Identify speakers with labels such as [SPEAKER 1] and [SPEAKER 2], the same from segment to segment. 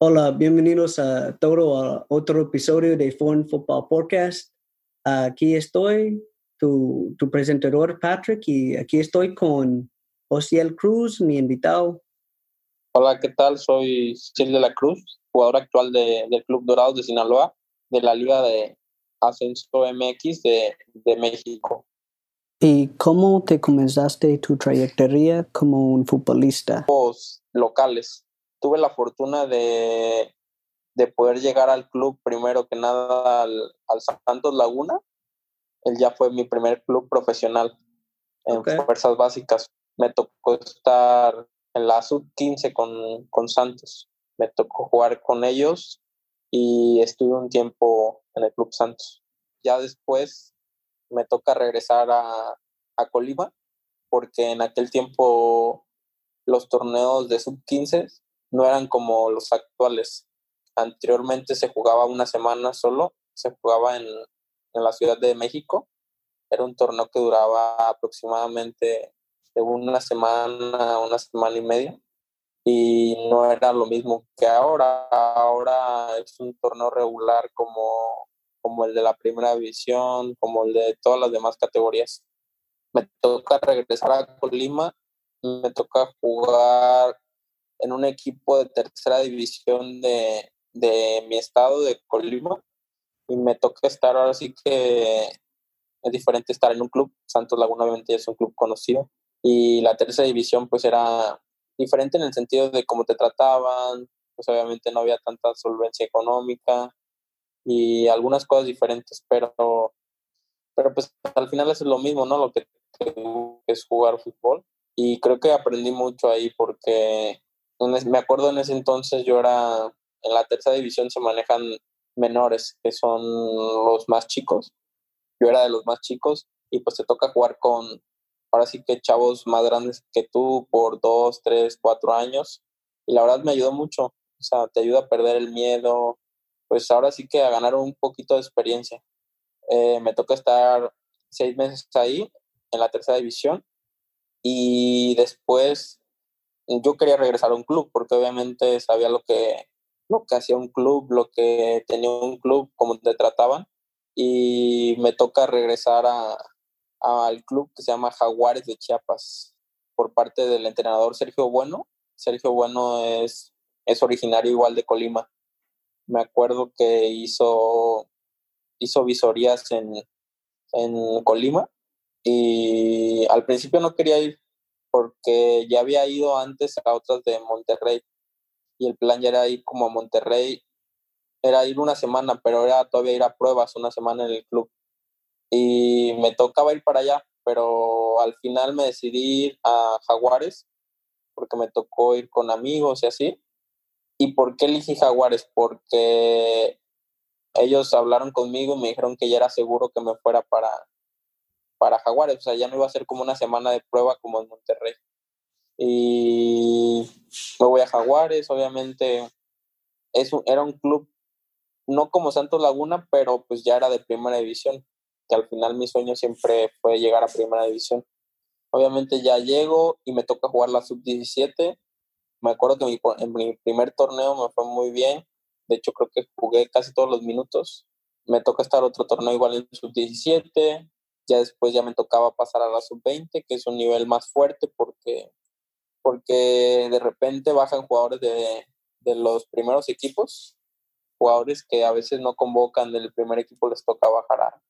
[SPEAKER 1] Hola, bienvenidos a todo a otro episodio de Foreign Football Podcast. Aquí estoy, tu, tu presentador Patrick, y aquí estoy con Osiel Cruz, mi invitado.
[SPEAKER 2] Hola, ¿qué tal? Soy Sil de la Cruz, jugador actual de, del Club Dorados de Sinaloa, de la Liga de Ascenso MX de, de México.
[SPEAKER 1] ¿Y cómo te comenzaste tu trayectoria como un futbolista?
[SPEAKER 2] Los locales. Tuve la fortuna de, de poder llegar al club primero que nada al, al Santos Laguna. Él ya fue mi primer club profesional en
[SPEAKER 1] Okay.
[SPEAKER 2] fuerzas básicas. Me tocó estar en la sub-15 con, con Santos. Me tocó jugar con ellos y estuve un tiempo en el Club Santos. Ya después me toca regresar a, a Colima porque en aquel tiempo los torneos de sub-15 no eran como los actuales. Anteriormente se jugaba una semana solo, se jugaba en, en la Ciudad de México. Era un torneo que duraba aproximadamente de una semana a una semana y media y no era lo mismo que ahora. Ahora es un torneo regular como, como el de la primera división, como el de todas las demás categorías. Me toca regresar a Colima, me toca jugar en un equipo de tercera división de, de mi estado, de Colima, y me toca estar ahora sí que es diferente estar en un club. Santos Laguna obviamente es un club conocido y la tercera división pues era diferente en el sentido de cómo te trataban, pues obviamente no había tanta solvencia económica y algunas cosas diferentes, pero, pero pues al final es lo mismo, ¿no? Lo que es jugar fútbol y creo que aprendí mucho ahí porque me acuerdo en ese entonces yo era, en la tercera división se manejan menores, que son los más chicos, yo era de los más chicos y pues te toca jugar con, ahora sí que chavos más grandes que tú por dos, tres, cuatro años. Y la verdad me ayudó mucho. O sea, te ayuda a perder el miedo. Pues ahora sí que a ganar un poquito de experiencia. Eh, me toca estar seis meses ahí, en la tercera división. Y después yo quería regresar a un club, porque obviamente sabía lo que, lo que hacía un club, lo que tenía un club, cómo te trataban. Y me toca regresar a, al club que se llama Jaguares de Chiapas por parte del entrenador Sergio Bueno. Sergio Bueno es, es originario igual de Colima. Me acuerdo que hizo, hizo visorías en, en Colima y al principio no quería ir porque ya había ido antes a otras de Monterrey y el plan ya era ir como a Monterrey, era ir una semana, pero era todavía ir a pruebas una semana en el club y me tocaba ir para allá, pero al final me decidí ir a Jaguares porque me tocó ir con amigos y así. ¿Y por qué elegí Jaguares? Porque ellos hablaron conmigo y me dijeron que ya era seguro que me fuera para, para Jaguares, o sea, ya no iba a ser como una semana de prueba como en Monterrey. Y me voy a Jaguares, obviamente es un, era un club no como Santos Laguna, pero pues ya era de primera división que al final mi sueño siempre fue llegar a primera división. Obviamente ya llego y me toca jugar la sub-17. Me acuerdo que en mi primer torneo me fue muy bien. De hecho, creo que jugué casi todos los minutos. Me toca estar otro torneo igual en sub-17. Ya después ya me tocaba pasar a la sub-20, que es un nivel más fuerte porque, porque de repente bajan jugadores de, de los primeros equipos. Jugadores que a veces no convocan del primer equipo, les toca bajar a,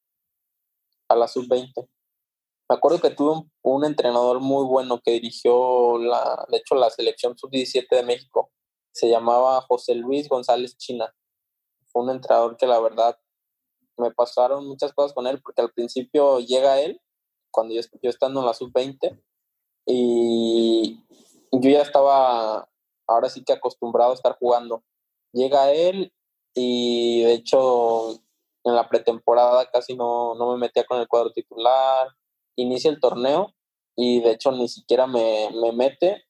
[SPEAKER 2] a la sub-20. Me acuerdo que tuve un, un, entrenador muy bueno que dirigió, la, de hecho, la selección sub-17 de México. Se llamaba José Luis González China. Fue un entrenador que la verdad me pasaron muchas cosas con él porque al principio llega él, cuando yo, yo estando en la sub-20, y yo ya estaba ahora sí que acostumbrado a estar jugando. Llega él y de hecho en la pretemporada casi no, no me metía con el cuadro titular. Inicia el torneo y de hecho ni siquiera me, me mete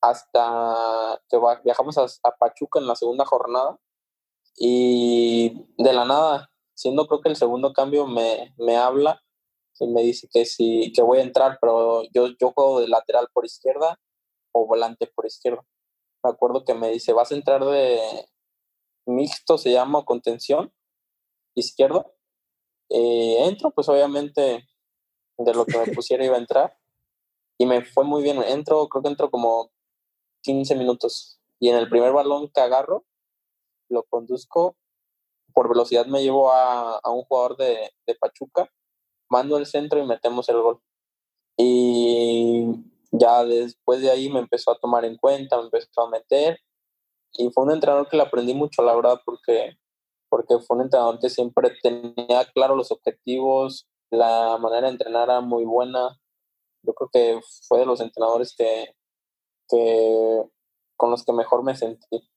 [SPEAKER 2] hasta que viajamos a, a, Pachuca en la segunda jornada y de la nada, siendo creo que el segundo cambio me, me habla y me dice que sí, que voy a entrar, pero yo, yo juego de lateral por izquierda o volante por izquierda. me acuerdo que me dice, vas a entrar de mixto, se llama contención, izquierdo. Eh, entro, pues obviamente de lo que me pusiera iba a entrar. Y me fue muy bien. Entro, creo que entro como 15 minutos. Y en el primer balón que agarro, lo conduzco. Por velocidad me llevo a, a un jugador de, de Pachuca. Mando el centro y metemos el gol. Y ya después de ahí me empezó a tomar en cuenta, me empezó a meter. Y fue un entrenador que le aprendí mucho, la verdad, porque, porque fue un entrenador que siempre tenía claro los objetivos, la manera de entrenar era muy buena. Yo creo que fue de los entrenadores que, que con los que mejor me sentí.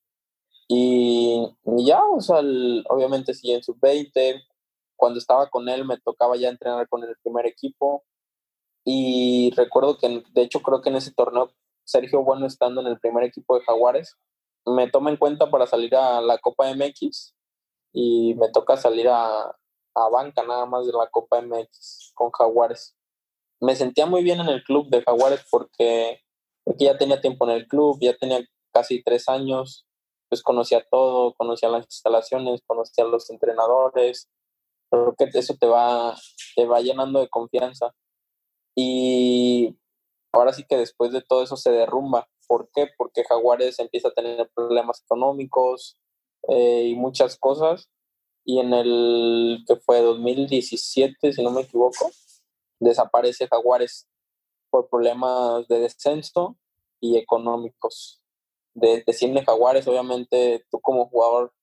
[SPEAKER 2] Y, ya, o sea, obviamente sí en sub-20, cuando estaba con él me tocaba ya entrenar con el primer equipo. Y recuerdo que, de hecho, creo que en ese torneo, Sergio Bueno estando en el primer equipo de Jaguares, me toma en cuenta para salir a la Copa MX y me toca salir a, a banca nada más de la Copa MX con Jaguares. Me sentía muy bien en el club de Jaguares porque, porque ya tenía tiempo en el club, ya tenía casi tres años, pues conocía todo, conocía las instalaciones, conocía los entrenadores, creo que eso te va, te va llenando de confianza. Y ahora sí que después de todo eso se derrumba. ¿Por qué? Porque Jaguares empieza a tener problemas económicos eh, y muchas cosas. Y en el que fue 2017, si no me equivoco, desaparece Jaguares por problemas de descenso y económicos. De, desciende Jaguares, obviamente tú como jugador,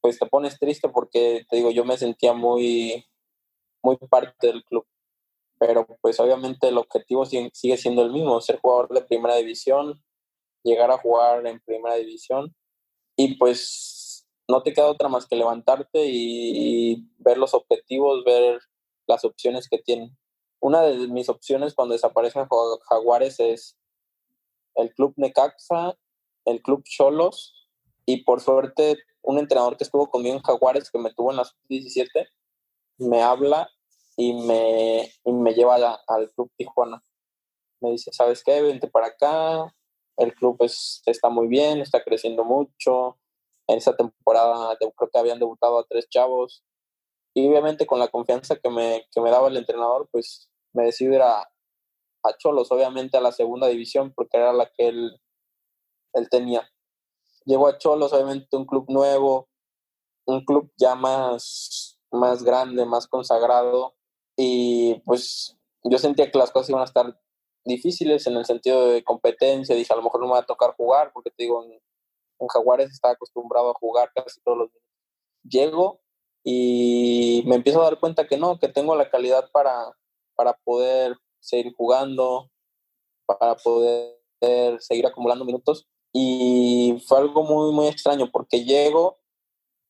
[SPEAKER 2] pues te pones triste porque te digo, yo me sentía muy, muy parte del club pero pues obviamente el objetivo sigue siendo el mismo, ser jugador de primera división, llegar a jugar en primera división y pues no te queda otra más que levantarte y, ver los objetivos, ver las opciones que tienen. Una de mis opciones cuando desaparecen Jaguares es el club Necaxa, el club Cholos y por suerte un entrenador que estuvo conmigo en Jaguares que me tuvo en la sub-17 me habla y me, y me lleva al Club Tijuana. Me dice, ¿sabes qué? Vente para acá. El club es, está muy bien, está creciendo mucho. En esa temporada creo que habían debutado a tres chavos. Y obviamente con la confianza que me, que me daba el entrenador, pues me decidí ir a, a Cholos, obviamente a la segunda división, porque era la que él, él tenía. Llegó a Cholos, obviamente un club nuevo, un club ya más, más grande, más consagrado, y pues yo sentía que las cosas iban a estar difíciles en el sentido de competencia. Dije, a lo mejor no me va a tocar jugar, porque te digo, en, Jaguares estaba acostumbrado a jugar casi todos los días. Llego y me empiezo a dar cuenta que no, que tengo la calidad para, para poder seguir jugando, para poder seguir acumulando minutos. Y fue algo muy, muy extraño, porque llego,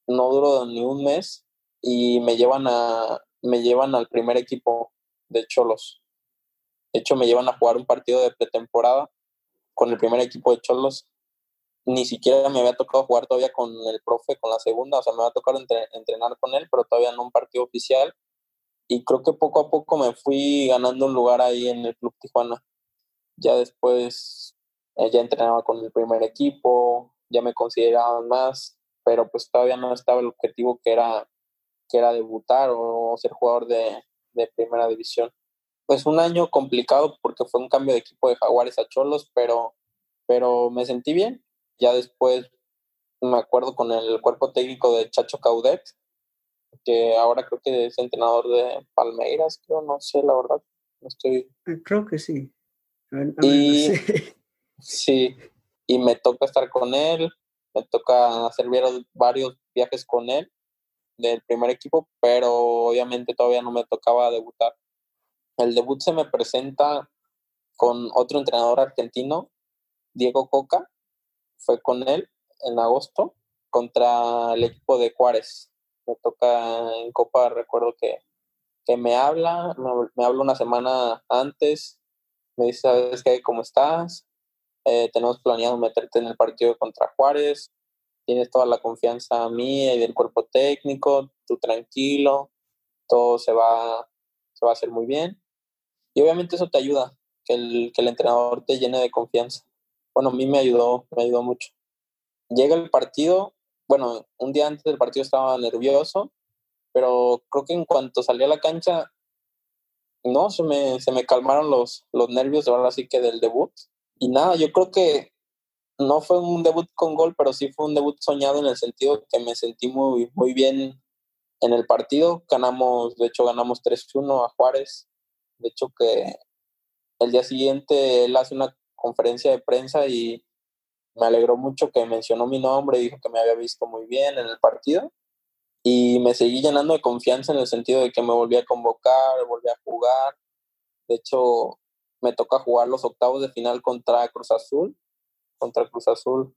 [SPEAKER 2] no duro ni un mes, y me llevan a, me llevan al primer equipo de Cholos. De hecho, me llevan a jugar un partido de pretemporada con el primer equipo de Cholos. Ni siquiera me había tocado jugar todavía con el profe, con la segunda. O sea, me va a tocar entrenar con él, pero todavía no un partido oficial. Y creo que poco a poco me fui ganando un lugar ahí en el Club Tijuana. Ya después, ya entrenaba con el primer equipo, ya me consideraban más, pero pues todavía no estaba el objetivo que era que era debutar o ser jugador de, primera división. Pues un año complicado porque fue un cambio de equipo de Jaguares a Cholos, pero, pero me sentí bien. Ya después me acuerdo con el cuerpo técnico de Chacho Caudet, que ahora creo que es entrenador de Palmeiras, creo, no sé, la verdad. No estoy...
[SPEAKER 1] Eh, creo que sí.
[SPEAKER 2] y, sí, y me toca estar con él, me toca hacer varios viajes con él del primer equipo, pero obviamente todavía no me tocaba debutar. El debut se me presenta con otro entrenador argentino, Diego Coca, fue con él en agosto contra el equipo de Juárez. Me toca en Copa, recuerdo que, que me habla, me, habla una semana antes, me dice, ¿sabes qué? ¿Cómo estás? Eh, tenemos planeado meterte en el partido contra Juárez, tienes toda la confianza mía y del cuerpo técnico, tú tranquilo, todo se va, se va a hacer muy bien. Y obviamente eso te ayuda, que el, que el entrenador te llene de confianza. bueno, a mí me ayudó, me ayudó mucho. Llega el partido, bueno, un día antes del partido estaba nervioso, pero creo que en cuanto salí a la cancha, no, se me, se me calmaron los, los nervios, ahora sí que del debut. Y nada, yo creo que no fue un debut con gol, pero sí fue un debut soñado en el sentido que me sentí muy, muy bien en el partido. Ganamos, de hecho, ganamos 3-1 a Juárez. De hecho, que el día siguiente él hace una conferencia de prensa y me alegró mucho que mencionó mi nombre, dijo que me había visto muy bien en el partido y me seguí llenando de confianza en el sentido de que me volví a convocar, volví a jugar. De hecho, me toca jugar los octavos de final contra Cruz Azul, contra Cruz Azul.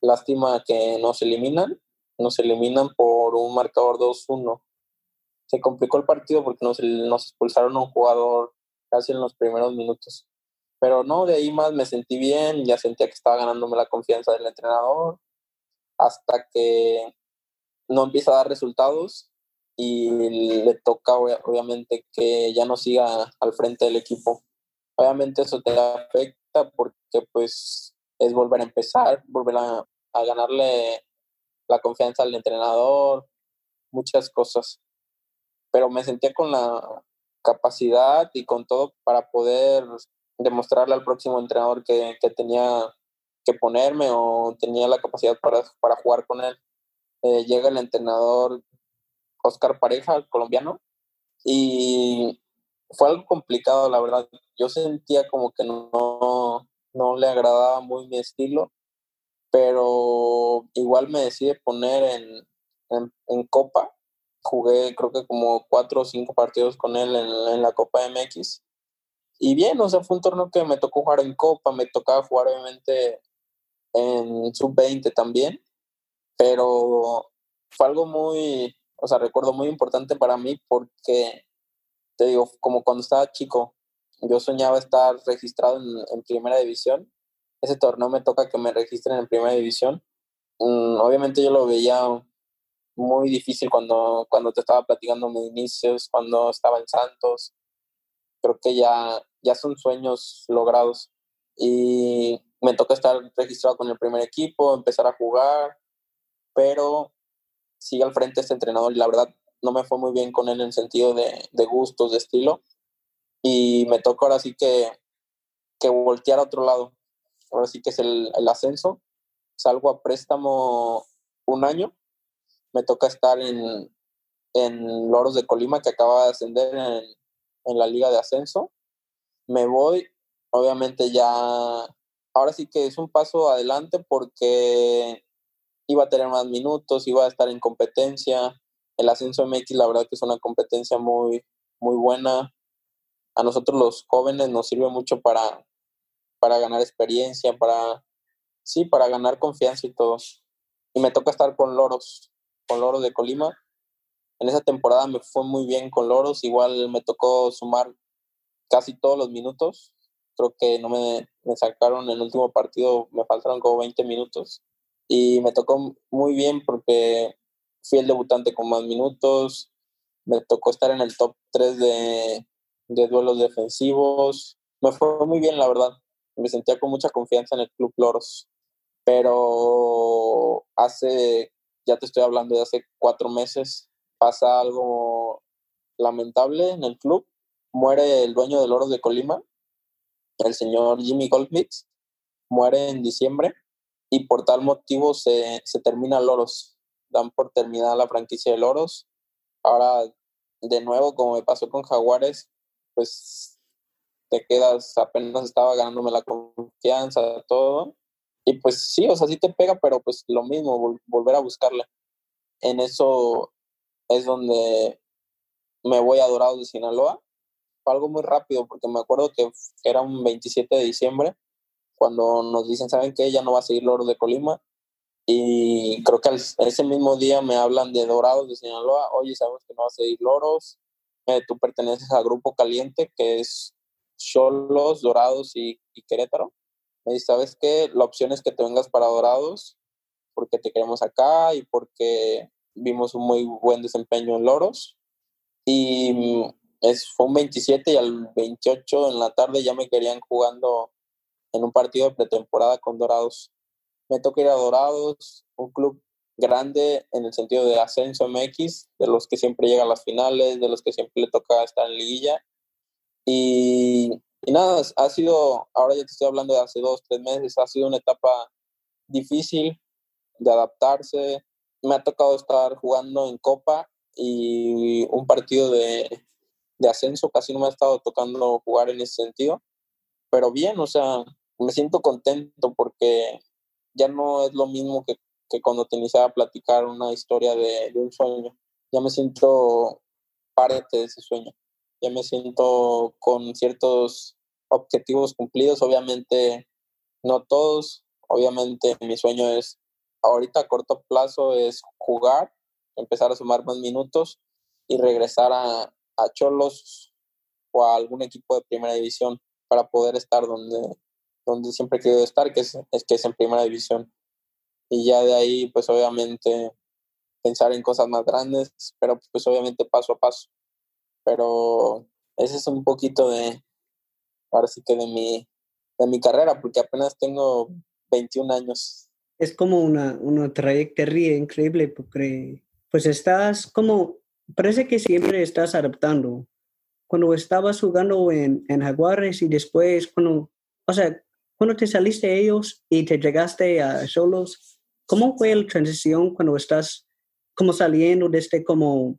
[SPEAKER 2] Lástima que nos eliminan, nos eliminan por un marcador 2-1. Se complicó el partido porque nos, nos expulsaron a un jugador casi en los primeros minutos. Pero no, de ahí más me sentí bien, ya sentía que estaba ganándome la confianza del entrenador, hasta que no empieza a dar resultados y le toca obviamente que ya no siga al frente del equipo. Obviamente eso te afecta porque pues es volver a empezar, volver a, ganarle la confianza al entrenador, muchas cosas. Pero me sentía con la capacidad y con todo para poder demostrarle al próximo entrenador que, tenía que ponerme o tenía la capacidad para, para jugar con él. Eh, llega el entrenador Oscar Pareja, colombiano, y fue algo complicado, la verdad. Yo sentía como que no, no le agradaba muy mi estilo, pero igual me decide poner en, en, en Copa jugué creo que como cuatro o cinco partidos con él en, la Copa MX. Y bien, o sea, fue un torneo que me tocó jugar en Copa, me tocaba jugar obviamente en Sub-20 también, pero fue algo muy, o sea, recuerdo muy importante para mí porque, te digo, como cuando estaba chico, yo soñaba estar registrado en, primera división. Ese torneo me toca que me registren en primera división. Mm, obviamente yo lo veía muy difícil cuando, cuando te estaba platicando mis inicios, cuando estaba en Santos. Creo que ya, ya son sueños logrados. Y me toca estar registrado con el primer equipo, empezar a jugar, pero sigue al frente este entrenador y la verdad no me fue muy bien con él en sentido de, gustos, de estilo. Y me toca ahora sí que, que voltear a otro lado. Ahora sí que es el, el ascenso. Salgo a préstamo un año me toca estar en, en Loros de Colima, que acaba de ascender en, en la liga de ascenso. Me voy, obviamente ya, ahora sí que es un paso adelante porque iba a tener más minutos, iba a estar en competencia. El ascenso MX, la verdad que es una competencia muy, muy buena. A nosotros los jóvenes nos sirve mucho para, para ganar experiencia, para, sí, para ganar confianza y todo. Y me toca estar con Loros con Loros de Colima. En esa temporada me fue muy bien con Loros, igual me tocó sumar casi todos los minutos. Creo que no me, me sacaron el último partido, me faltaron como 20 minutos. Y me tocó muy bien porque fui el debutante con más minutos. Me tocó estar en el top 3 de, de duelos defensivos. Me fue muy bien, la verdad. Me sentía con mucha confianza en el Club Loros. Pero hace ya te estoy hablando de hace cuatro meses, pasa algo lamentable en el club, muere el dueño de Loros de Colima, el señor Jimmy Goldsmith, muere en diciembre y por tal motivo se, se termina Loros, dan por terminada la franquicia de Loros. Ahora, de nuevo, como me pasó con Jaguares, pues te quedas, apenas estaba ganándome la confianza, todo, y pues sí, o sea, sí te pega, pero pues lo mismo, volver a buscarle. En eso es donde me voy a Dorados de Sinaloa. Fue algo muy rápido, porque me acuerdo que era un 27 de diciembre, cuando nos dicen, ¿saben qué? Ya no va a seguir Loros de Colima. Y creo que ese mismo día me hablan de Dorados de Sinaloa. Oye, sabemos que no va a seguir Loros. Eh, tú perteneces al Grupo Caliente, que es Cholos, Dorados y Querétaro me dice, ¿sabes qué? La opción es que te vengas para Dorados porque te queremos acá y porque vimos un muy buen desempeño en Loros. Y es, fue un 27 y al 28 en la tarde ya me querían jugando en un partido de pretemporada con Dorados. Me toca ir a Dorados, un club grande en el sentido de ascenso MX, de los que siempre llega a las finales, de los que siempre le toca estar en liguilla. Y, y nada, ha sido, ahora ya te estoy hablando de hace dos, tres meses, ha sido una etapa difícil de adaptarse. Me ha tocado estar jugando en Copa y un partido de, de ascenso, casi no me ha estado tocando jugar en ese sentido. Pero bien, o sea, me siento contento porque ya no es lo mismo que que cuando te iniciaba a platicar una historia de, un sueño. Ya me siento parte de ese sueño. Ya me siento con ciertos objetivos cumplidos. Obviamente, no todos. Obviamente, mi sueño es, ahorita a corto plazo, es jugar, empezar a sumar más minutos y regresar a, a Cholos o a algún equipo de primera división para poder estar donde, donde siempre he querido estar, que es, es que es en primera división y ya de ahí pues obviamente pensar en cosas más grandes, pero pues obviamente paso a paso. Pero ese es un poquito de, ahora sí que de mi, de mi carrera, porque apenas tengo 21 años.
[SPEAKER 1] Es como una, una trayectoria increíble, porque pues estás como, parece que siempre estás adaptando. Cuando estabas jugando en, en Jaguares y después cuando, o sea, cuando te saliste de ellos y te llegaste a Solos, ¿Cómo fue la transición cuando estás como saliendo desde este como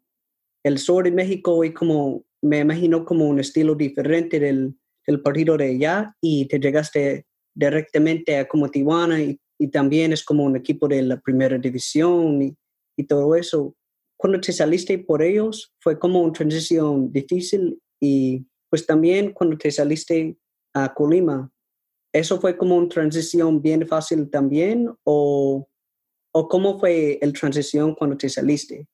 [SPEAKER 1] el sur de México y como me imagino como un estilo diferente del, del partido de allá y te llegaste directamente a como Tijuana y, y, también es como un equipo de la primera división y, y todo eso. Cuando te saliste por ellos fue como una transición difícil y pues también cuando te saliste a Colima, ¿eso fue como una transición bien fácil también o ¿O cómo fue el transición cuando te saliste?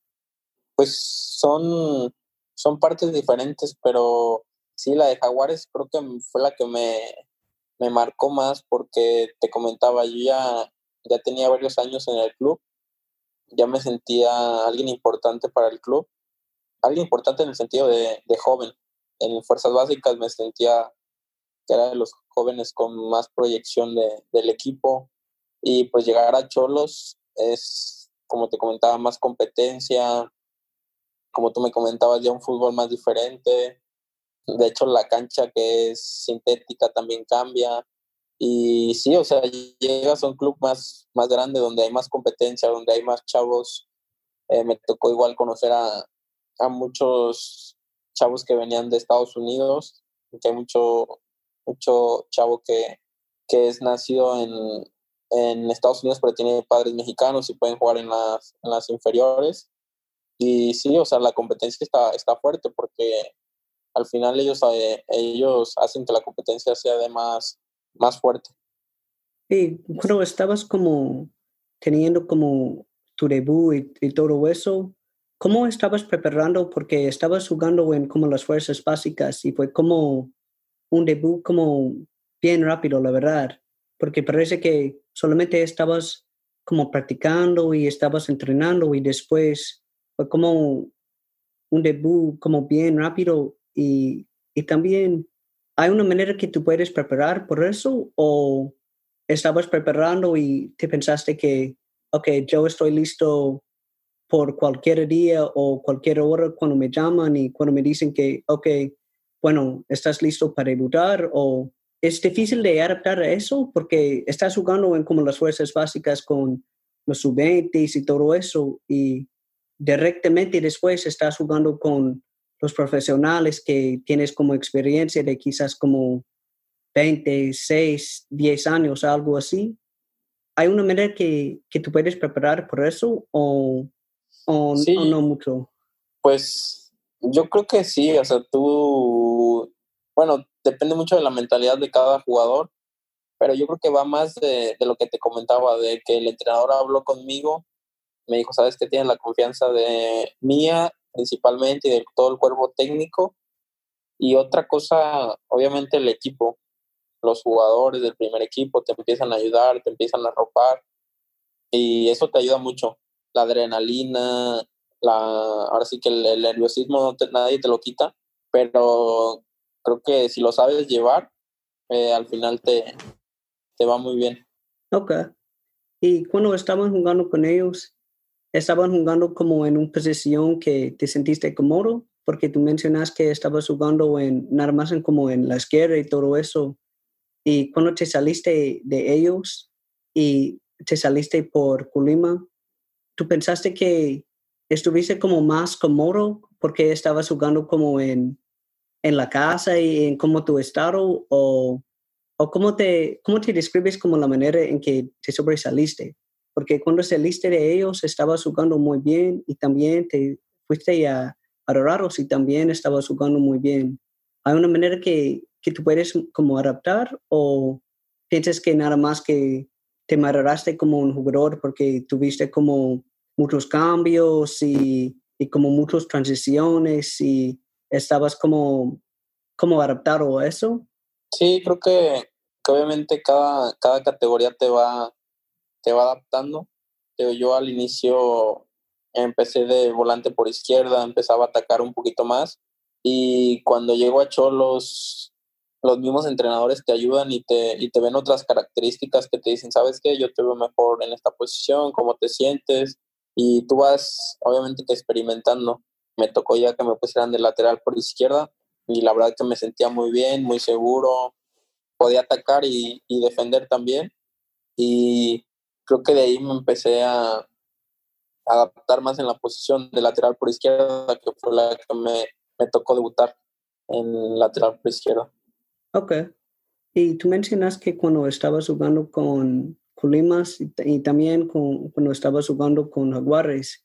[SPEAKER 2] Pues son, son partes diferentes, pero sí, la de Jaguares creo que fue la que me, me marcó más porque te comentaba, yo ya, ya tenía varios años en el club, ya me sentía alguien importante para el club, alguien importante en el sentido de, de joven. En fuerzas básicas me sentía que era de los jóvenes con más proyección de, del equipo y pues llegar a Cholos es, como te comentaba, más competencia, como tú me comentabas, ya un fútbol más diferente. De hecho, la cancha que es sintética también cambia. Y sí, o sea, llegas a un club más, más grande donde hay más competencia, donde hay más chavos. Eh, me tocó igual conocer a, a muchos chavos que venían de Estados Unidos, que hay mucho, mucho chavo que, que es nacido en, en Estados Unidos, pero tiene padres mexicanos y pueden jugar en las, en las inferiores. Y sí, o sea, la competencia está, está fuerte porque al final ellos, eh, ellos hacen que la competencia sea de más, más fuerte.
[SPEAKER 1] Y cuando estabas como teniendo como tu debut y, y, todo eso, ¿cómo estabas preparando? Porque estabas jugando en como las fuerzas básicas y fue como un debut como bien rápido, la verdad porque parece que solamente estabas como practicando y estabas entrenando y después fue como un debut como bien rápido y, y también hay una manera que tú puedes preparar por eso o estabas preparando y te pensaste que, ok, yo estoy listo por cualquier día o cualquier hora cuando me llaman y cuando me dicen que, ok, bueno, estás listo para debutar o es difícil de adaptar a eso porque estás jugando en como las fuerzas básicas con los sub-20 y todo eso y directamente después estás jugando con los profesionales que tienes como experiencia de quizás como 20, 6, 10 años, algo así. ¿Hay una manera que, que tú puedes preparar por eso o, o, o no mucho?
[SPEAKER 2] Pues yo creo que sí, o sea, tú, bueno, depende mucho de la mentalidad de cada jugador, pero yo creo que va más de, lo que te comentaba, de que el entrenador habló conmigo, me dijo, sabes que tienes la confianza de mía principalmente y de todo el cuerpo técnico. Y otra cosa, obviamente el equipo, los jugadores del primer equipo te empiezan a ayudar, te empiezan a ropar y eso te ayuda mucho. La adrenalina, la, ahora sí que el, nerviosismo nadie te lo quita, pero creo que si lo sabes llevar, eh, al final te, te va muy bien.
[SPEAKER 1] Ok. Y cuando estaban jugando con ellos, estaban jugando como en una posición que te sentiste cómodo, porque tú mencionas que estabas jugando en nada más en como en la izquierda y todo eso. Y cuando te saliste de ellos y te saliste por Colima, ¿tú pensaste que estuviste como más cómodo porque estabas jugando como en, en la casa y en como tu estado o, o cómo, te, cómo te describes como la manera en que te sobresaliste? Porque cuando saliste de ellos estabas jugando muy bien y también te fuiste a, a y también estabas jugando muy bien. ¿Hay una manera que, que tú puedes como adaptar o piensas que nada más que te mareaste como un jugador porque tuviste como muchos cambios y, y como muchas transiciones y estabas como, como adaptado a eso?
[SPEAKER 2] Sí, creo que, obviamente cada, cada categoría te va, te va adaptando. Yo al inicio empecé de volante por izquierda, empezaba a atacar un poquito más y cuando llego a Cholos los mismos entrenadores te ayudan y te, y te ven otras características que te dicen, ¿sabes qué? Yo te veo mejor en esta posición, cómo te sientes, y tú vas obviamente experimentando. Me tocó ya que me pusieran de lateral por izquierda y la verdad que me sentía muy bien, muy seguro, podía atacar y, y defender también y creo que de ahí me empecé a, adaptar más en la posición de lateral por izquierda, que fue la que me, me tocó debutar en lateral por izquierda.
[SPEAKER 1] Ok. Y tú mencionas que cuando estabas jugando con, Colimas y, también con, cuando estabas jugando con Jaguares,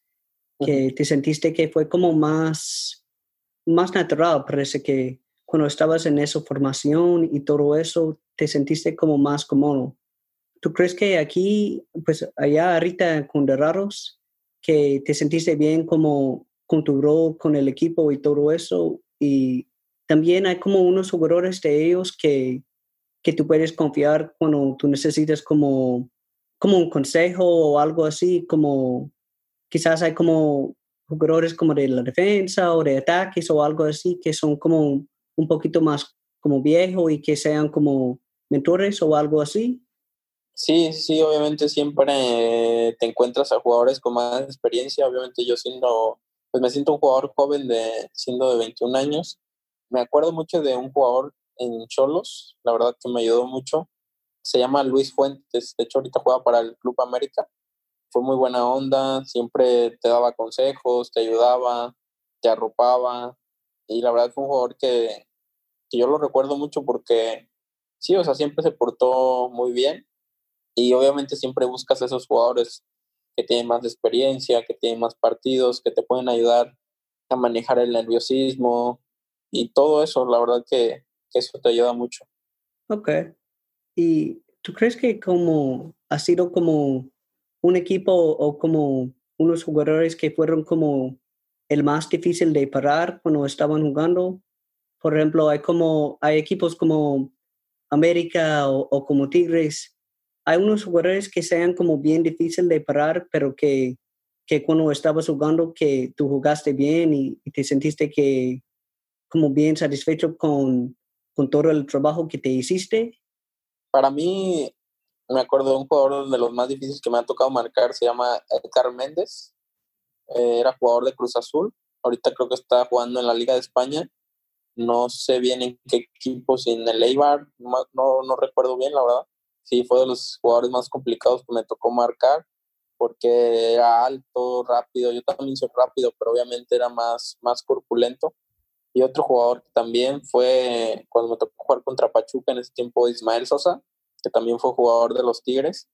[SPEAKER 1] que te sentiste que fue como más, más natural, parece que cuando estabas en esa formación y todo eso, te sentiste como más cómodo. ¿Tú crees que aquí, pues allá ahorita con The Raros, que te sentiste bien como con tu rol con el equipo y todo eso? Y también hay como unos jugadores de ellos que que tú puedes confiar cuando tú necesitas como, como un consejo o algo así, como quizás hay como jugadores como de la defensa o de ataques o algo así que son como un poquito más como viejos y que sean como mentores o algo así.
[SPEAKER 2] Sí, sí, obviamente siempre te encuentras a jugadores con más experiencia. Obviamente yo siendo, pues me siento un jugador joven de siendo de 21 años. Me acuerdo mucho de un jugador en Cholos, la verdad que me ayudó mucho. Se llama Luis Fuentes, de hecho ahorita juega para el Club América. Fue muy buena onda, siempre te daba consejos, te ayudaba, te arropaba y la verdad fue un jugador que, que yo lo recuerdo mucho porque sí, o sea, siempre se portó muy bien y obviamente siempre buscas a esos jugadores que tienen más experiencia, que tienen más partidos, que te pueden ayudar a manejar el nerviosismo y todo eso, la verdad que, eso te ayuda mucho.
[SPEAKER 1] Ok. ¿Y tú crees que como ha sido como un equipo o como unos jugadores que fueron como el más difícil de parar cuando estaban jugando? Por ejemplo, hay como hay equipos como América o, como Tigres. Hay unos jugadores que sean como bien difícil de parar, pero que, que cuando estabas jugando que tú jugaste bien y te sentiste que como bien satisfecho con, con todo el trabajo que te hiciste?
[SPEAKER 2] Para mí, me acuerdo de un jugador de los más difíciles que me ha tocado marcar, se llama Edgar Méndez. Eh, era jugador de Cruz Azul. Ahorita creo que está jugando en la Liga de España. No sé bien en qué equipo, si en el Eibar, no, no recuerdo bien, la verdad. Sí, fue de los jugadores más complicados que me tocó marcar porque era alto, rápido. Yo también soy rápido, pero obviamente era más, más corpulento. Y otro jugador que también fue cuando me tocó jugar contra Pachuca en ese tiempo, Ismael Sosa, que también fue jugador de los Tigres.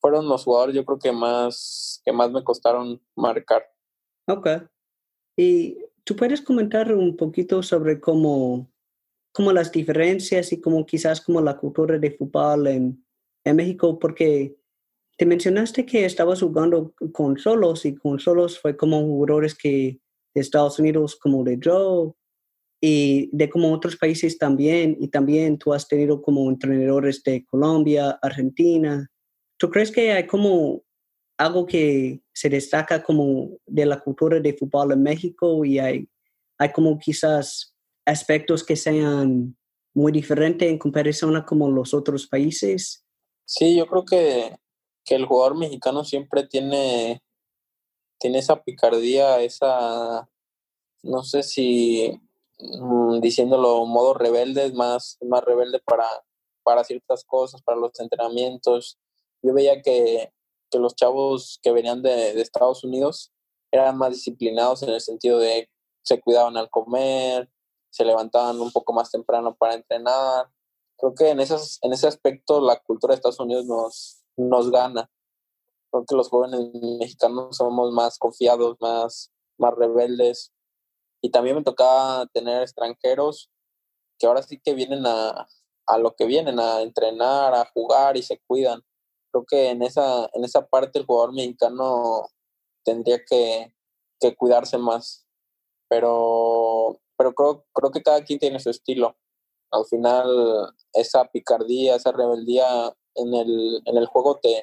[SPEAKER 2] Fueron los jugadores yo creo que más, que más me costaron marcar.
[SPEAKER 1] Ok. Y tú puedes comentar un poquito sobre cómo, cómo las diferencias y cómo quizás como la cultura de fútbol en, en México, porque te mencionaste que estabas jugando con solos y con solos fue como jugadores que de Estados Unidos como de Joe y de como otros países también, y también tú has tenido como entrenadores de Colombia, Argentina. ¿Tú crees que hay como algo que se destaca como de la cultura de fútbol en México y hay, hay como quizás aspectos que sean muy diferentes en comparación a como los otros países?
[SPEAKER 2] Sí, yo creo que, que el jugador mexicano siempre tiene, tiene esa picardía, esa, no sé si mm, diciéndolo modo rebelde, más, más rebelde para, para ciertas cosas, para los entrenamientos. Yo veía que, que los chavos que venían de, de Estados Unidos eran más disciplinados en el sentido de se cuidaban al comer, se levantaban un poco más temprano para entrenar. Creo que en, esas, en ese aspecto la cultura de Estados Unidos nos, nos gana. Creo que los jóvenes mexicanos somos más confiados, más, más rebeldes. Y también me tocaba tener extranjeros que ahora sí que vienen a, a lo que vienen, a entrenar, a jugar y se cuidan. Creo que en esa, en esa parte el jugador mexicano tendría que, que cuidarse más. Pero, pero creo, creo que cada quien tiene su estilo. Al final, esa picardía, esa rebeldía en el, en el juego te,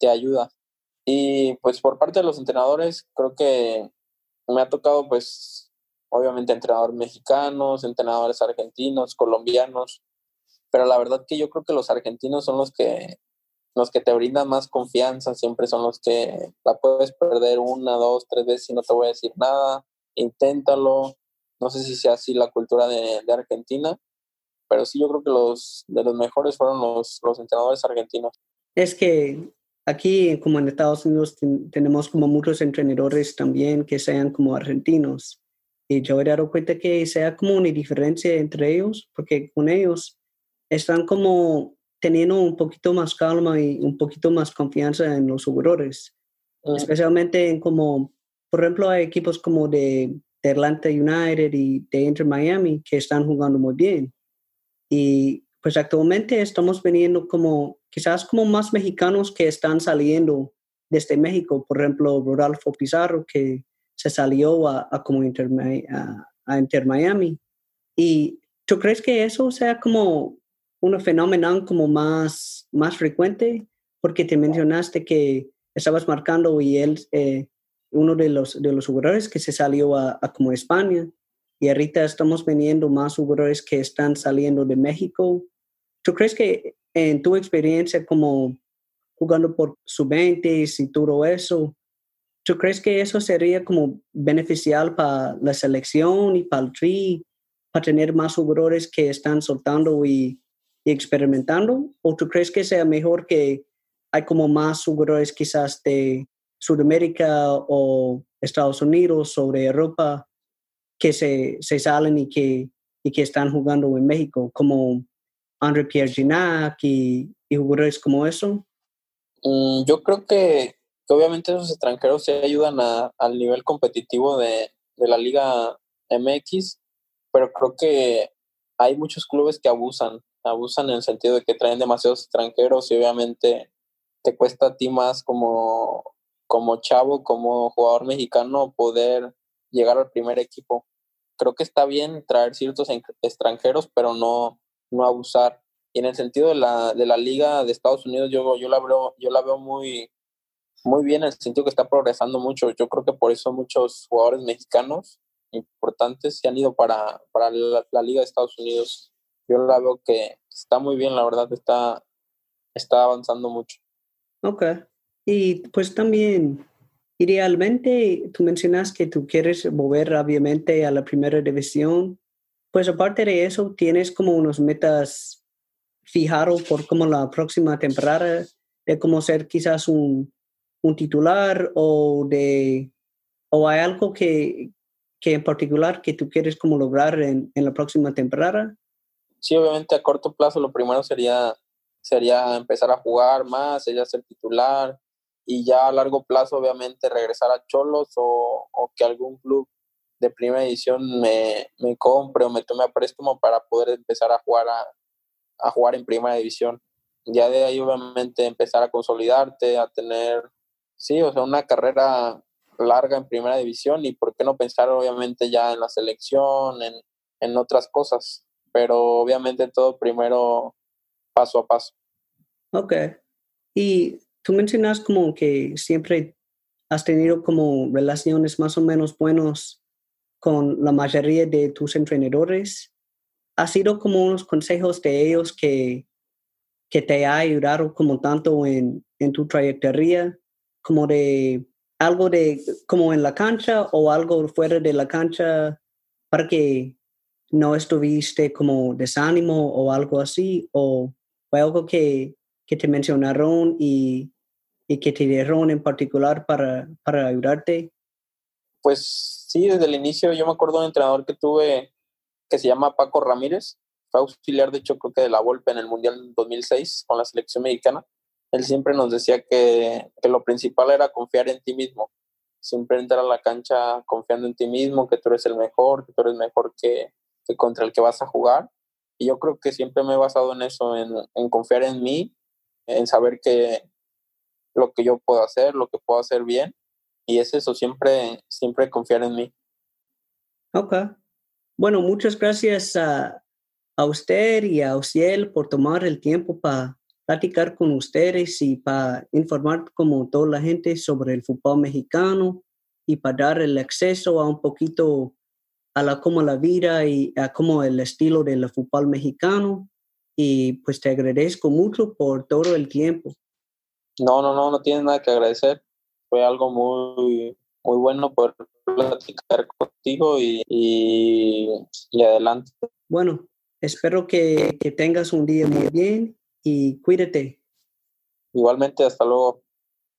[SPEAKER 2] te ayuda. Y pues por parte de los entrenadores, creo que me ha tocado pues obviamente entrenadores mexicanos, entrenadores argentinos, colombianos, pero la verdad que yo creo que los argentinos son los que los que te brindan más confianza, siempre son los que la puedes perder una, dos, tres veces y no te voy a decir nada, inténtalo. No sé si sea así la cultura de, Argentina, pero sí yo creo que los de los mejores fueron los, los entrenadores argentinos.
[SPEAKER 1] Es que aquí, como en Estados Unidos, tenemos como muchos entrenadores también que sean como argentinos. Y yo he dado cuenta que sea como una diferencia entre ellos, porque con ellos están como teniendo un poquito más calma y un poquito más confianza en los jugadores, especialmente en como, por ejemplo, hay equipos como de, de, Atlanta United y de Inter Miami que están jugando muy bien. Y pues actualmente estamos veniendo como, quizás como más mexicanos que están saliendo desde México, por ejemplo, Rodolfo Pizarro, que se salió a, a como Inter, a, a Inter Miami. ¿Y tú crees que eso sea como un fenómeno como más, más frecuente, porque te mencionaste que estabas marcando y él, eh, uno de los, de los jugadores que se salió a, como España, y ahorita estamos viendo más jugadores que están saliendo de México. ¿Tú crees que en tu experiencia como jugando por sub-20 y todo eso, ¿tú crees que eso sería como beneficial para la selección y para el tri, para tener más jugadores que están soltando y y experimentando? ¿O tú crees que sea mejor que hay como más jugadores quizás de Sudamérica o Estados Unidos o de Europa que se, se salen y que, y que están jugando en México, como André Pierre y, y jugadores como eso?
[SPEAKER 2] Mm, yo creo que, obviamente esos extranjeros se ayudan a, al nivel competitivo de, de la Liga MX, pero creo que hay muchos clubes que abusan abusan en el sentido de que traen demasiados extranjeros y obviamente te cuesta a ti más como, como chavo, como jugador mexicano, poder llegar al primer equipo. Creo que está bien traer ciertos extranjeros, pero no, no abusar. Y en el sentido de la, de la liga de Estados Unidos, yo, yo, la, veo, yo la veo muy, muy bien en el sentido que está progresando mucho. Yo creo que por eso muchos jugadores mexicanos importantes se han ido para, para la, la liga de Estados Unidos yo la veo que está muy bien, la verdad, está, está avanzando mucho.
[SPEAKER 1] Ok. Y pues también, idealmente, tú mencionas que tú quieres volver obviamente a la primera división. Pues aparte de eso, tienes como unos metas fijados por como la próxima temporada, de cómo ser quizás un, un titular o de o hay algo que, que en particular que tú quieres como lograr en, en la próxima temporada?
[SPEAKER 2] sí, obviamente a corto plazo lo primero sería, sería empezar a jugar más, sería ser titular y ya a largo plazo obviamente regresar a Cholos o, o que algún club de primera edición me, me, compre o me tome a préstamo para poder empezar a jugar a, a jugar en primera división. Ya de ahí obviamente empezar a consolidarte, a tener, sí, o sea, una carrera larga en primera división y por qué no pensar obviamente ya en la selección, en, en otras cosas pero obviamente todo primero paso a paso.
[SPEAKER 1] Ok. Y tú mencionas como que siempre has tenido como relaciones más o menos buenas con la mayoría de tus entrenadores. ¿Ha sido como unos consejos de ellos que, que te ha ayudado como tanto en, en tu trayectoria, como de algo de como en la cancha o algo fuera de la cancha para que no estuviste como desánimo o algo así o fue algo que, que te mencionaron y, y, que te dieron en particular para, para ayudarte?
[SPEAKER 2] Pues sí, desde el inicio yo me acuerdo de un entrenador que tuve que se llama Paco Ramírez, fue auxiliar de hecho creo que de la Volpe en el Mundial 2006 con la selección mexicana. Él siempre nos decía que, que lo principal era confiar en ti mismo, siempre entrar a la cancha confiando en ti mismo, que tú eres el mejor, que tú eres mejor que, que contra el que vas a jugar. Y yo creo que siempre me he basado en eso, en, en confiar en mí, en saber que lo que yo puedo hacer, lo que puedo hacer bien. Y es eso, siempre, siempre confiar en mí.
[SPEAKER 1] Ok. Bueno, muchas gracias a, a usted y a Ociel por tomar el tiempo para platicar con ustedes y para informar como toda la gente sobre el fútbol mexicano y para dar el acceso a un poquito a la como la vida y a como el estilo del fútbol mexicano y pues te agradezco mucho por todo el tiempo.
[SPEAKER 2] No, no, no, no tienes nada que agradecer. Fue algo muy, muy bueno poder platicar contigo y, y, y adelante.
[SPEAKER 1] Bueno, espero que, que tengas un día muy bien y cuídate.
[SPEAKER 2] Igualmente, hasta luego.